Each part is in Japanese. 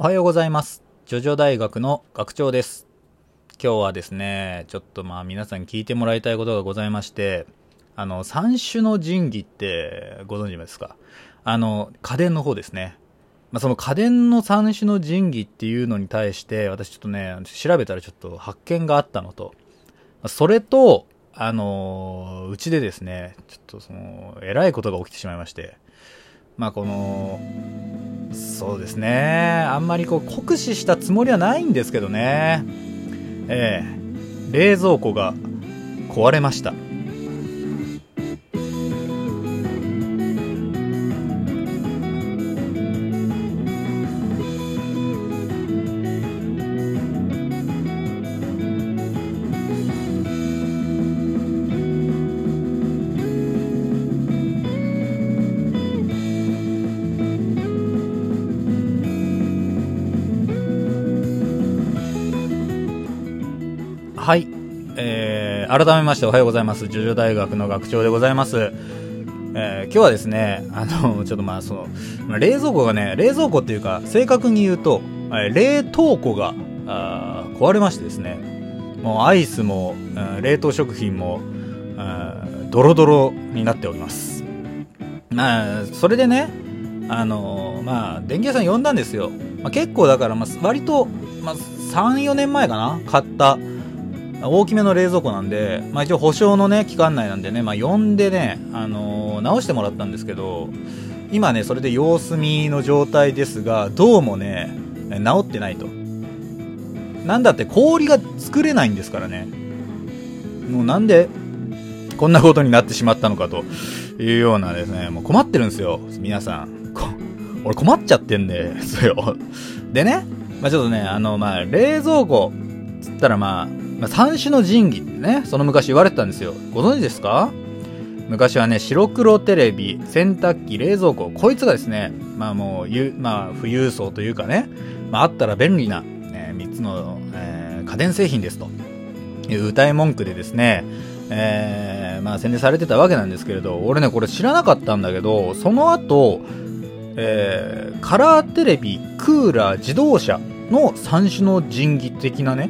おはようございます。ジョジョ大学の学長です。今日はですね、ちょっとまあ皆さん聞いてもらいたいことがございまして、あの、三種の神器ってご存知ですか？あの、家電の方ですね。まあ、その家電の三種の神器っていうのに対して、私ちょっとね、調べたらちょっと発見があったのと、それと、あのうちでですね、ちょっとその、えらいことが起きてしまいまして、まあこの、そうですね。あんまりこう酷使したつもりはないんですけどね。ええ冷蔵庫が壊れました。はい。えー、改めましておはようございます。ジョジョ大学の学長でございます。えー、今日はですね、あの、ちょっとまあその、ま冷蔵庫がね、冷蔵庫っていうか、正確に言うと、えー冷凍庫が、あ壊れましてですね、もうアイスも、うん冷凍食品も、うんドロドロになっております。まあ、それでね、あのまあ、電気屋さん呼んだんですよ。まあ、結構だから、まあ、割と、まあ、3、4年前かな買った、大きめの冷蔵庫なんで、まあ一応保証のね、期間内なんでね、まあ呼んでね、あのー直してもらったんですけど、今ね、それで様子見の状態ですが、どうもね、治ってないと。なんだって氷が作れないんですからね。もうなんで、こんなことになってしまったのかというようなですね、もう困ってるんですよ、皆さん。こ俺困っちゃってんですよ。でね、まあちょっとね、あの、まあ冷蔵庫、つったらまあ、まあ、三種の神器ね、その昔言われてたんですよ。ご存知ですか？昔はね、白黒テレビ、洗濯機、冷蔵庫、こいつがですね、まあもう、ゆまあ、富裕層というかね、まああったら便利な、え3つの、えー家電製品ですという歌い文句でですね、えーまあ宣伝されてたわけなんですけれど、俺ね、これ知らなかったんだけど、その後、えーカラーテレビ、クーラー、自動車の三種の神器的なね、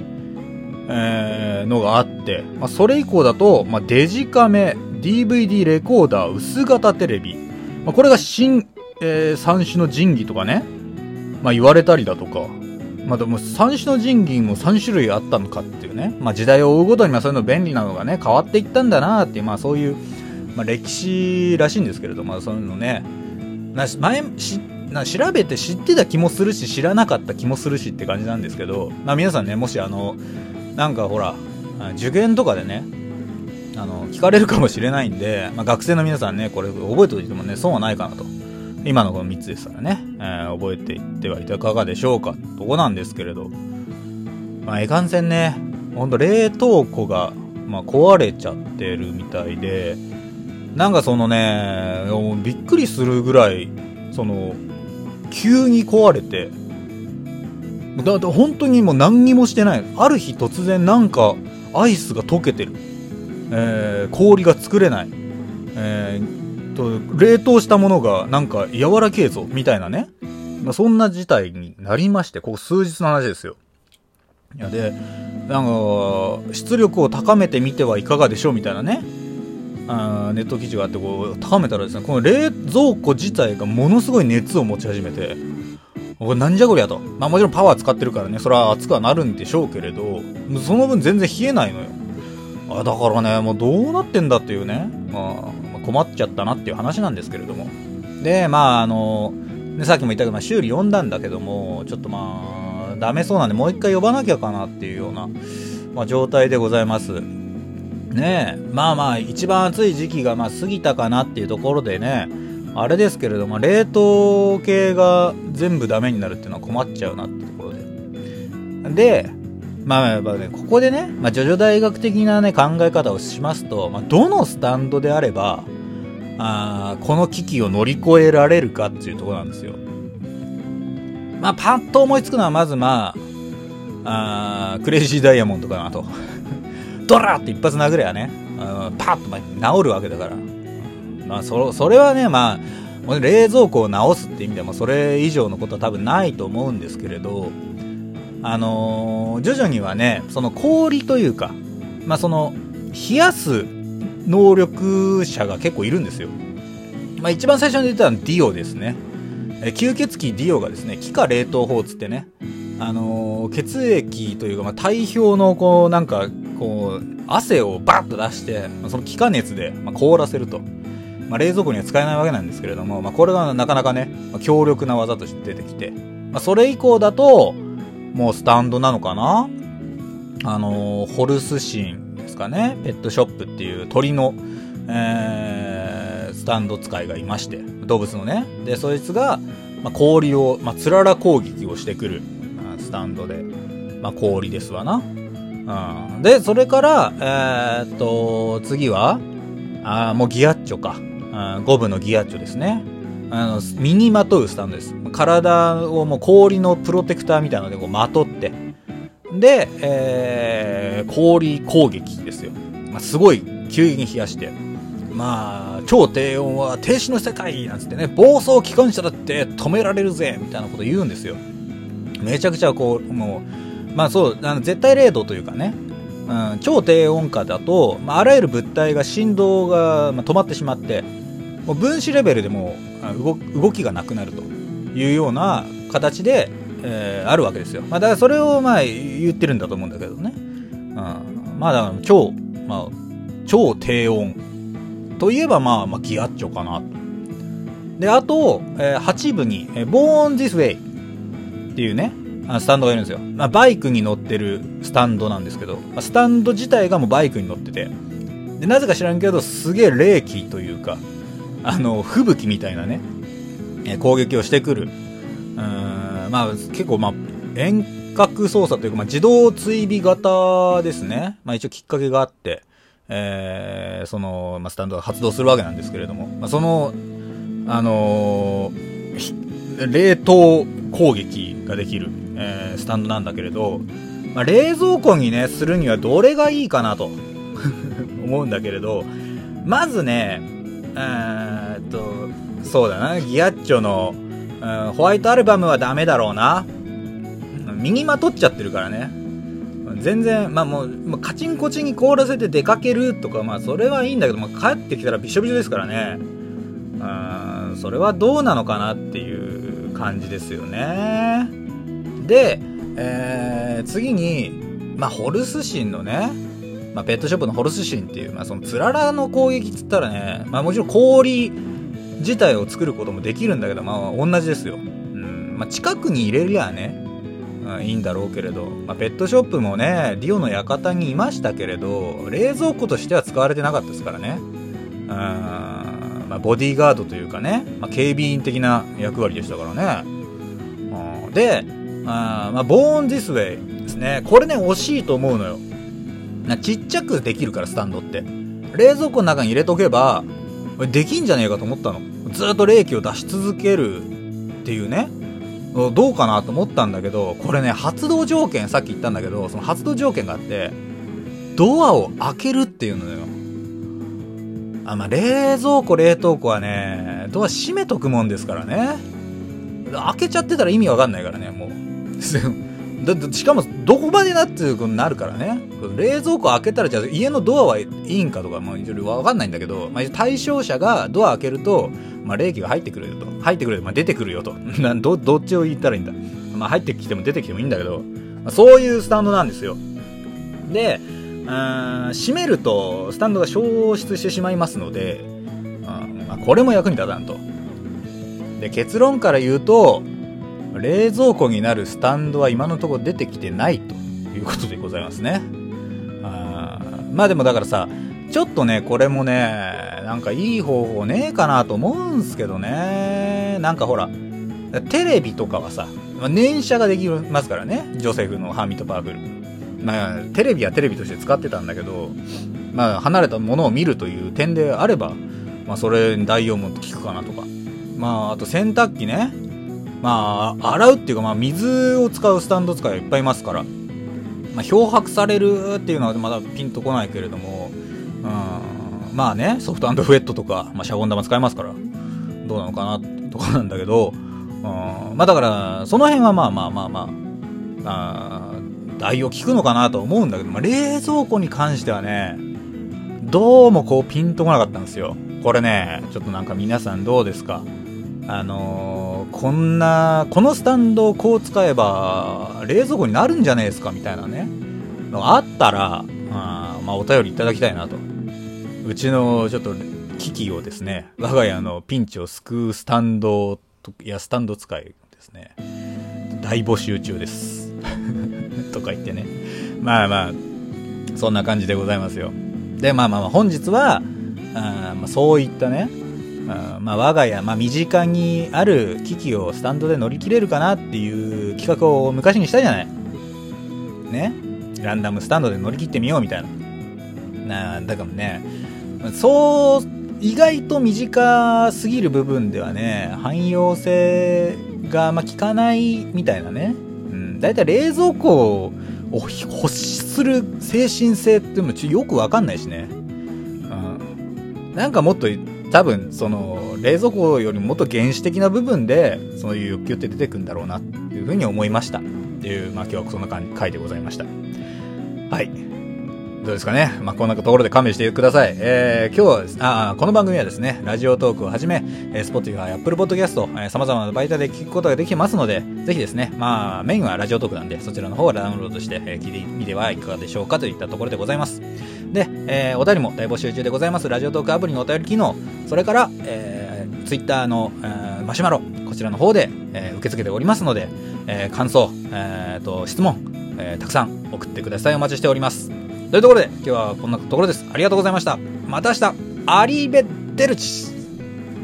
えーのがあって、まあ、それ以降だと、まあ、デジカメ、DVD レコーダー、薄型テレビ、まあ、これが新、えー三種の神器とかね、まあ、言われたりだとか、まあ、でも三種の神器も3種類あったのかっていうね、まあ、時代を追うごとにまあそういうの便利なのがね、変わっていったんだなっていう、まあ、そういう、まあ、歴史らしいんですけれども、まあ、そういうのね、な前しな調べて知ってた気もするし知らなかった気もするしって感じなんですけど、まあ、皆さんねもしあのなんかほら受験とかでねあの聞かれるかもしれないんで、まあ、学生の皆さんねこれ覚えておいてもね損はないかなと。今のこの3つですからね、えー覚えていってはいかがでしょうか。とこなんですけれど。まあいかんせんねほんと冷凍庫が、まあ、壊れちゃってるみたいでなんかそのねびっくりするぐらいその急に壊れてだって本当にもう何にもしてない。ある日突然なんかアイスが溶けてる、えー氷が作れない、えーと冷凍したものがなんか柔らけえぞみたいなね、まあ、そんな事態になりましてここ数日の話ですよ。いやでなんか出力を高めてみてはいかがでしょうみたいなね。あネット記事があってこう高めたらですねこの冷蔵庫自体がものすごい熱を持ち始めて。これなんじゃこりゃと、まあ、もちろんパワー使ってるからね。それは熱くはなるんでしょうけれどその分全然冷えないのよ。あだからねもうどうなってんだっていうね、まあ、困っちゃったなっていう話なんですけれども。でまああのさっきも言ったけど、まあ、修理呼んだんだけどもちょっとまあダメそうなんでもう一回呼ばなきゃかなっていうような、まあ、状態でございます。ねえまあまあ一番暑い時期がまあ過ぎたかなっていうところでねあれですけれども冷凍系が全部ダメになるっていうのは困っちゃうなってところで。でまあやっぱねここでね、まあ、ジョジョ大学的なね考え方をしますと、まあ、どのスタンドであればあこの危機を乗り越えられるかっていうところなんですよ。まあパッと思いつくのはまずまああクレイジーダイヤモンドかなと。ドラーって一発殴ればね、パッと治るわけだから。まあ、そそれはね、まあ、冷蔵庫を直すって意味でもそれ以上のことは多分ないと思うんですけれど、あのー、徐々にはね、その氷というか、まあ、その、冷やす能力者が結構いるんですよ。まあ、一番最初に出たのはディオですね。吸血鬼ディオがですね、気化冷凍法つってね、あのー、血液というか、まあ、体表のこう、なんか、こう、汗をバッと出して、その気化熱で、凍らせると。まあ、冷蔵庫には使えないわけなんですけれども、まあ、これがなかなかね、まあ強力な技として出てきて、まあ、それ以降だと、もうスタンドなのかな？あのー、ホルスシンですかね、ペットショップっていう鳥の、えー、スタンド使いがいまして、動物のね。で、そいつが、まあ、氷を、まあ、つらら攻撃をしてくる、まあスタンドで、まあ、氷ですわな。うん。で、それから、えー、っと、次は、あもうギアッチョか。5部のギアッチョですね。あの、身にまとうスタンドです。体をもう氷のプロテクターみたいなのでこうまとって、で、えー、氷攻撃ですよ。まあ、すごい急激に冷やして、まあ、超低温は停止の世界なんつってね、暴走機関車だって止められるぜみたいなこと言うんですよ。めちゃくちゃこう、もう、まあそう、あの絶対0度というかね、うん、超低温下だと、まあ、あらゆる物体が振動が、まあ、止まってしまって、もう分子レベルでも動きがなくなるというような形で、えー、あるわけですよ。まあ、だからそれをまあ言ってるんだと思うんだけどね。うん、まあだから超、まあ、超低温といえばまあ、まあ、ギアッチョかなと。で、あと、えー、8部に、えー、Born This Way っていうね、スタンドがいるんですよ。まあ、バイクに乗ってるスタンドなんですけど、スタンド自体がもうバイクに乗ってて、で、なぜか知らんけど、すげえ冷気というか、あの、吹雪みたいなね、攻撃をしてくる。うん、まあ、結構まあ、遠隔操作というか、まあ、自動追尾型ですね。まあ、一応きっかけがあって、えー、その、まあ、スタンドが発動するわけなんですけれども、まあ、その、あのー、冷凍攻撃ができる、えー、スタンドなんだけれど、まあ、冷蔵庫にね、するにはどれがいいかなと 思うんだけれど、まずね、え、っと、そうだな、ギアッチョの、うん、ホワイトアルバムはダメだろうな。身にまとっちゃってるからね。全然、まあもう、カチンコチンに凍らせて出かけるとか、まあそれはいいんだけど、まあ、帰ってきたらびしょびしょですからね。うん、それはどうなのかなっていう感じですよね。で、えー、次に、まあホルスシンのね、まあ、ペットショップのホルスシンっていう、まあ、そのつららの攻撃っつったらね、まあ、もちろん氷自体を作ることもできるんだけど、まあ、同じですよ。うん。まあ、近くに入れりゃね、うん、いいんだろうけれど、まあ、ペットショップもね、ディオの館にいましたけれど、冷蔵庫としては使われてなかったですからね。うん。まあ、ボディーガードというかね、まあ、警備員的な役割でしたからね。うん、で、あまあ、ボーン・ディスウェイですね。これね、惜しいと思うのよ。なちっちゃくできるから、スタンドって。冷蔵庫の中に入れとけば、できんじゃねえかと思ったの。ずっと冷気を出し続けるっていうね。どうかなと思ったんだけど、これね、発動条件、さっき言ったんだけど、その発動条件があって、ドアを開けるっていうのよ。あ、まあ、冷蔵庫、冷凍庫はね、ドア閉めとくもんですからね。開けちゃってたら意味わかんないからね、もう。だってしかもどこまでなっていうことになるからね。冷蔵庫開けたらじゃあ家のドアはいいんかとかもいろいろ分かんないんだけど、まあ、対象者がドア開けると、まあ、冷気が入ってくるよと。入ってくるよ、まあ、出てくるよと。どどっちを言ったらいいんだ、まあ、入ってきても出てきてもいいんだけど、まあ、そういうスタンドなんですよ。で閉めるとスタンドが消失してしまいますので、うんまあ、これも役に立たんと。で結論から言うと冷蔵庫になるスタンドは今のところ出てきてないということでございますね。あまあでもだからさ、ちょっとね、これもね、なんかいい方法ねえかなと思うんすけどね。なんかほら、テレビとかはさ、念写ができますからね。ジョセフのハーミットパワフル。まあ、テレビはテレビとして使ってたんだけど、まあ、離れたものを見るという点であれば、まあ、それに代用も効くかなとか。まあ、あと洗濯機ね。まあ、洗うっていうか、まあ、水を使うスタンド使いはいっぱいいますから、まあ、漂白されるっていうのはまだピンとこないけれども、うん、まあね、ソフトフェットとか、まあ、シャボン玉使いますから、どうなのかなとかなんだけど、うん、まあだから、その辺はまあまあまあまあ、あ代用聞くのかなと思うんだけど、まあ、冷蔵庫に関してはね、どうもこうピンとこなかったんですよ。これね、ちょっとなんか皆さんどうですか？あのー、こんな、このスタンドをこう使えば、冷蔵庫になるんじゃねえですかみたいなね、のがあったら、あまあ、お便りいただきたいなと。うちの、ちょっと、危機をですね、我が家のピンチを救うスタンドいや、スタンド使いですね、大募集中です。とか言ってね。まあまあ、そんな感じでございますよ。で、まあまあまあ、本日は、あまあ、そういったね、まあ、我が家、まあ、身近にある危機をスタンドで乗り切れるかなっていう企画を昔にしたじゃない。ね？ランダムスタンドで乗り切ってみようみたいな。なだからね、そう、意外と短すぎる部分ではね、汎用性が、ま、効かないみたいなね。うん。だいたい冷蔵庫を欲する精神性ってもよくわかんないしね。うん。なんかもっと多分、その、冷蔵庫よりもっと原始的な部分で、そういう欲求って出てくんだろうな、っていうふうに思いました。っていう、まあ今日はそんな回でございました。はい。どうですかね。まあ、こんなところで勘弁してください。えー、今日はです、あこの番組はですね、ラジオトークをはじめ、えー、Spotify、Apple Podcast、えー、様々な媒体で聞くことができますので、ぜひですね、まあ、メインはラジオトークなんで、そちらの方をダウンロードして、えー、聞いてみてはいかがでしょうかといったところでございます。で、えー、お便りも大募集中でございます。ラジオトークアプリのお便り機能、それから、えー、Twitter の、えー、マシュマロ、こちらの方で、えー、受け付けておりますので、えー、感想、えー、と、質問、えー、たくさん送ってください。お待ちしております。というところで、今日はこんなところです。ありがとうございました。また明日、アリーベッデルチ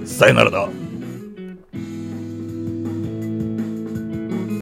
さよならだ。